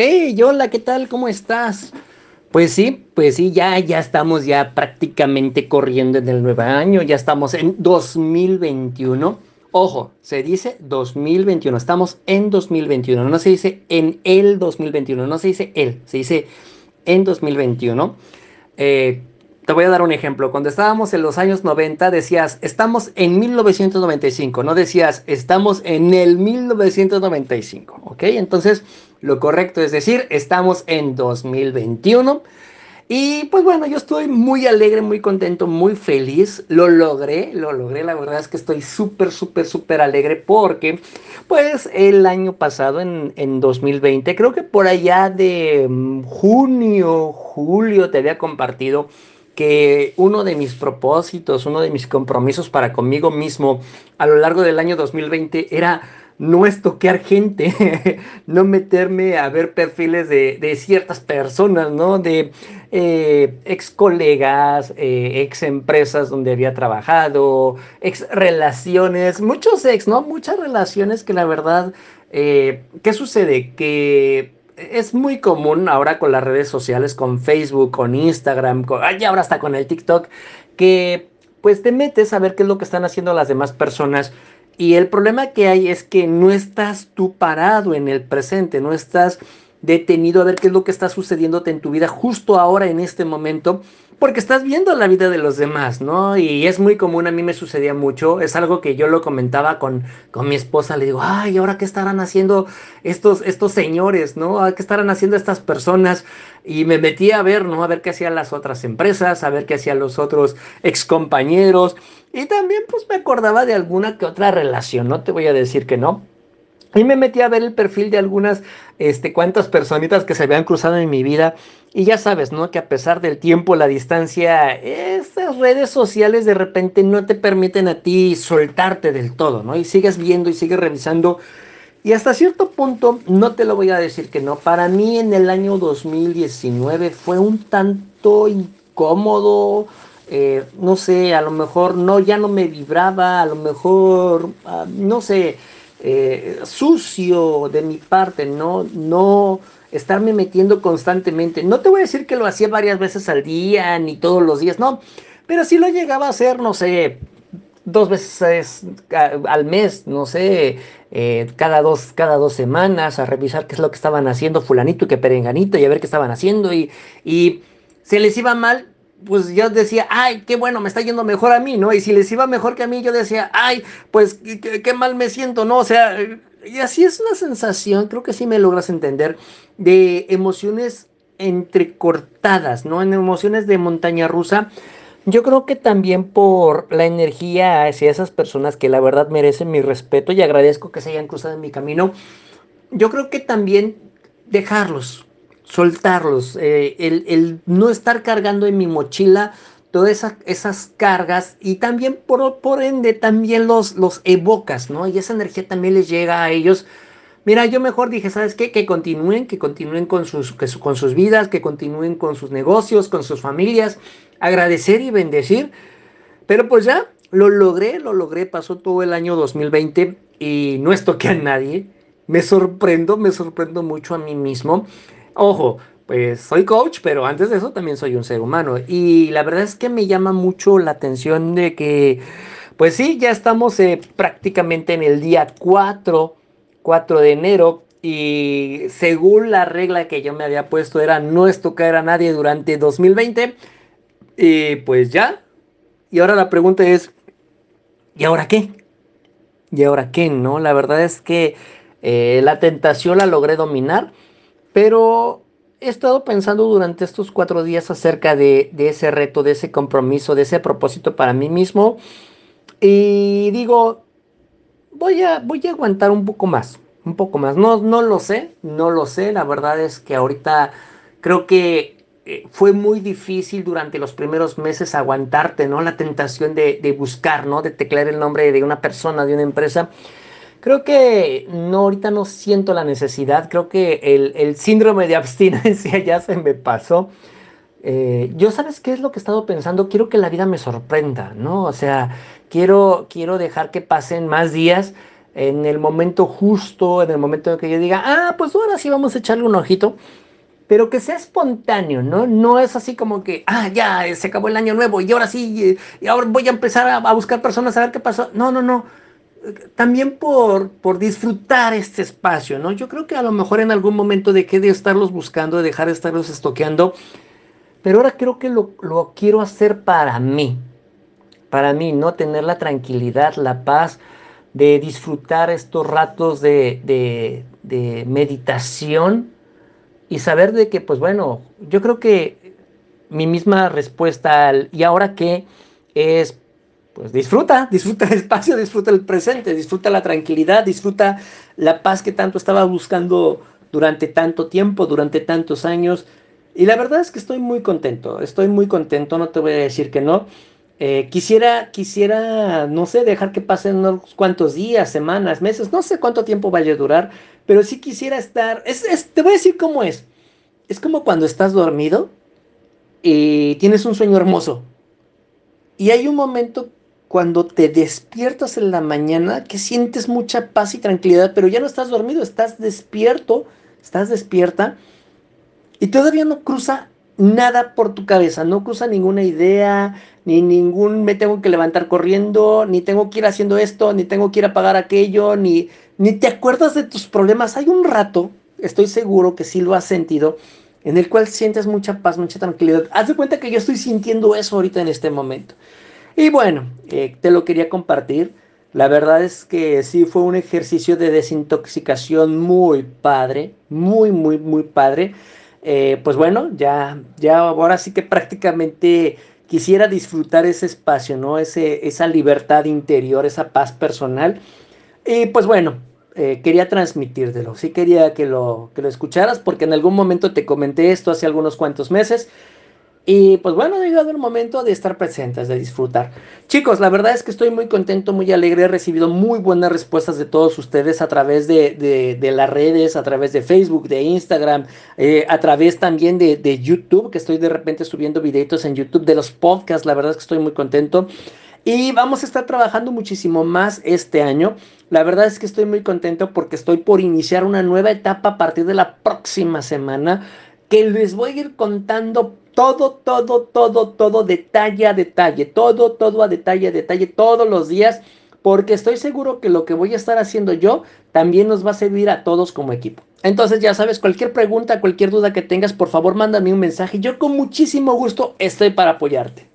Hey, hola, ¿qué tal? ¿Cómo estás? Pues sí, pues sí, ya, ya estamos ya prácticamente corriendo en el nuevo año, ya estamos en 2021. Ojo, se dice 2021, estamos en 2021, no se dice en el 2021, no se dice él, se dice en 2021. Eh, te voy a dar un ejemplo. Cuando estábamos en los años 90 decías, estamos en 1995, no decías, estamos en el 1995, ¿ok? Entonces, lo correcto es decir, estamos en 2021. Y pues bueno, yo estoy muy alegre, muy contento, muy feliz. Lo logré, lo logré. La verdad es que estoy súper, súper, súper alegre porque pues el año pasado, en, en 2020, creo que por allá de mm, junio, julio, te había compartido que uno de mis propósitos, uno de mis compromisos para conmigo mismo a lo largo del año 2020 era no estoquear gente, no meterme a ver perfiles de, ciertas personas, ¿no? De eh, ex colegas, eh, ex empresas donde había trabajado, ex relaciones, muchos ex, ¿no? Muchas relaciones que la verdad, eh, ¿qué sucede? Que es muy común ahora con las redes sociales, con Facebook, con Instagram, con, ahora hasta con el TikTok, que pues te metes a ver qué es lo que están haciendo las demás personas. Y el problema que hay es que no estás tú parado en el presente, no estás detenido a ver qué es lo que está sucediéndote en tu vida justo ahora, en este momento, porque estás viendo la vida de los demás, ¿no? Y es muy común, a mí me sucedía mucho, es algo que yo lo comentaba con, con mi esposa, le digo, ay, ¿ahora qué estarán haciendo estos, estos señores, ¿no? ¿Qué estarán haciendo estas personas? Y me metí a ver, ¿no? A ver qué hacían las otras empresas, a ver qué hacían los otros excompañeros. Y también pues me acordaba de alguna que otra relación, no te voy a decir que no. Y me metí a ver el perfil de algunas, este, cuantas personitas que se habían cruzado en mi vida. Y ya sabes, ¿no? Que a pesar del tiempo, la distancia, estas redes sociales de repente no te permiten a ti soltarte del todo, ¿no? Y sigues viendo y sigues revisando. Y hasta cierto punto, no te lo voy a decir que no, para mí en el año 2019 fue un tanto incómodo, eh, no sé, a lo mejor no, ya no me vibraba, a lo mejor, ah, no sé, eh, sucio de mi parte, no, no estarme metiendo constantemente. No te voy a decir que lo hacía varias veces al día, ni todos los días, no, pero sí lo llegaba a hacer, no sé, dos veces al mes, no sé, eh, cada, dos, cada dos semanas, a revisar qué es lo que estaban haciendo fulanito y que perenganito y a ver qué estaban haciendo y, y se les iba mal, pues yo decía, ay, qué bueno, me está yendo mejor a mí, ¿no? Y si les iba mejor que a mí, yo decía, ay, pues qué, mal me siento, ¿no? O sea, y así es una sensación, creo que sí me logras entender, de emociones entrecortadas, ¿no? En emociones de montaña rusa. Yo creo que también por la energía hacia esas personas que la verdad merecen mi respeto y agradezco que se hayan cruzado en mi camino, yo creo que también dejarlos, soltarlos, eh, el, no estar cargando en mi mochila todas esas cargas y también por, por ende también los, los evocas, ¿no? Y esa energía también les llega a ellos. Mira, yo mejor dije, ¿sabes qué? Que continúen, que continúen con sus, con sus vidas, que continúen con sus negocios, con sus familias, agradecer y bendecir. Pero pues ya, lo logré, lo logré, pasó todo el año 2020 y no estoqué a nadie. Me sorprendo, me sorprendo mucho a mí mismo. Ojo, pues soy coach, pero antes de eso también soy un ser humano. Y la verdad es que me llama mucho la atención de que, pues sí, ya estamos eh, prácticamente en el día 4, 4 de enero. Y según la regla que yo me había puesto era no estocar a nadie durante 2020. Y pues ya. Y ahora la pregunta es, ¿y ahora qué? ¿Y ahora qué? No, la verdad es que eh, la tentación la logré dominar pero he estado pensando durante estos cuatro días acerca de, ese reto, de ese compromiso, de ese propósito para mí mismo. Y digo, voy a, voy a aguantar un poco más, un poco más. No, no lo sé, no lo sé. La verdad es que ahorita creo que eh, fue muy difícil durante los primeros meses aguantarte, ¿no? La tentación de, de buscar, ¿no? De teclear el nombre de una persona, de una empresa. Creo que no, ahorita no siento la necesidad. Creo que el, síndrome de abstinencia ya se me pasó. Eh, yo, ¿sabes qué es lo que he estado pensando? Quiero que la vida me sorprenda, ¿no? O sea, quiero, quiero dejar que pasen más días en el momento justo, en el momento en que yo diga, ah, pues ahora sí vamos a echarle un ojito, pero que sea espontáneo, ¿no? No es así como que, ah, ya, se acabó el año nuevo y ahora sí, y ahora voy a empezar a, a buscar personas a ver qué pasó. No, no, no también por, por disfrutar este espacio, ¿no? Yo creo que a lo mejor en algún momento dejé de estarlos buscando, de dejar de estarlos estoqueando, pero ahora creo que lo, lo quiero hacer para mí, para mí, ¿no? Tener la tranquilidad, la paz de disfrutar estos ratos de, de, de meditación y saber de que, pues bueno, yo creo que mi misma respuesta al ¿y ahora qué? es pues disfruta, disfruta el espacio, disfruta el presente, disfruta la tranquilidad, disfruta la paz que tanto estaba buscando durante tanto tiempo, durante tantos años. Y la verdad es que estoy muy contento, estoy muy contento, no te voy a decir que no. Eh, quisiera, quisiera, no sé, dejar que pasen unos cuantos días, semanas, meses, no sé cuánto tiempo vaya a durar, pero sí quisiera estar, es, te voy a decir cómo es. Es como cuando estás dormido y tienes un sueño hermoso. Y hay un momento cuando te despiertas en la mañana, que sientes mucha paz y tranquilidad, pero ya no estás dormido, estás despierto, estás despierta y todavía no cruza nada por tu cabeza, no cruza ninguna idea, ni ningún me tengo que levantar corriendo, ni tengo que ir haciendo esto, ni tengo que ir a pagar aquello, ni, ni te acuerdas de tus problemas. Hay un rato, estoy seguro que sí lo has sentido, en el cual sientes mucha paz, mucha tranquilidad. Haz de cuenta que yo estoy sintiendo eso ahorita en este momento. Y bueno, eh, te lo quería compartir. La verdad es que sí fue un ejercicio de desintoxicación muy padre, muy, muy, muy padre. Eh, pues bueno, ya, ya ahora sí que prácticamente quisiera disfrutar ese espacio, ¿no? Ese, esa libertad interior, esa paz personal. Y pues bueno, eh, quería transmitírtelo, sí quería que lo, que lo escucharas porque en algún momento te comenté esto hace algunos cuantos meses y pues bueno, ha llegado el momento de estar presentes, de disfrutar. Chicos, la verdad es que estoy muy contento, muy alegre. He recibido muy buenas respuestas de todos ustedes a través de, las redes, a través de Facebook, de Instagram, eh, a través también de, YouTube, que estoy de repente subiendo videitos en YouTube, de los podcasts. La verdad es que estoy muy contento. Y vamos a estar trabajando muchísimo más este año. La verdad es que estoy muy contento porque estoy por iniciar una nueva etapa a partir de la próxima semana que les voy a ir contando todo, todo, todo, todo, detalle a detalle, todo, todo a detalle a detalle, todos los días, porque estoy seguro que lo que voy a estar haciendo yo también nos va a servir a todos como equipo. Entonces, ya sabes, cualquier pregunta, cualquier duda que tengas, por favor, mándame un mensaje. Yo con muchísimo gusto estoy para apoyarte.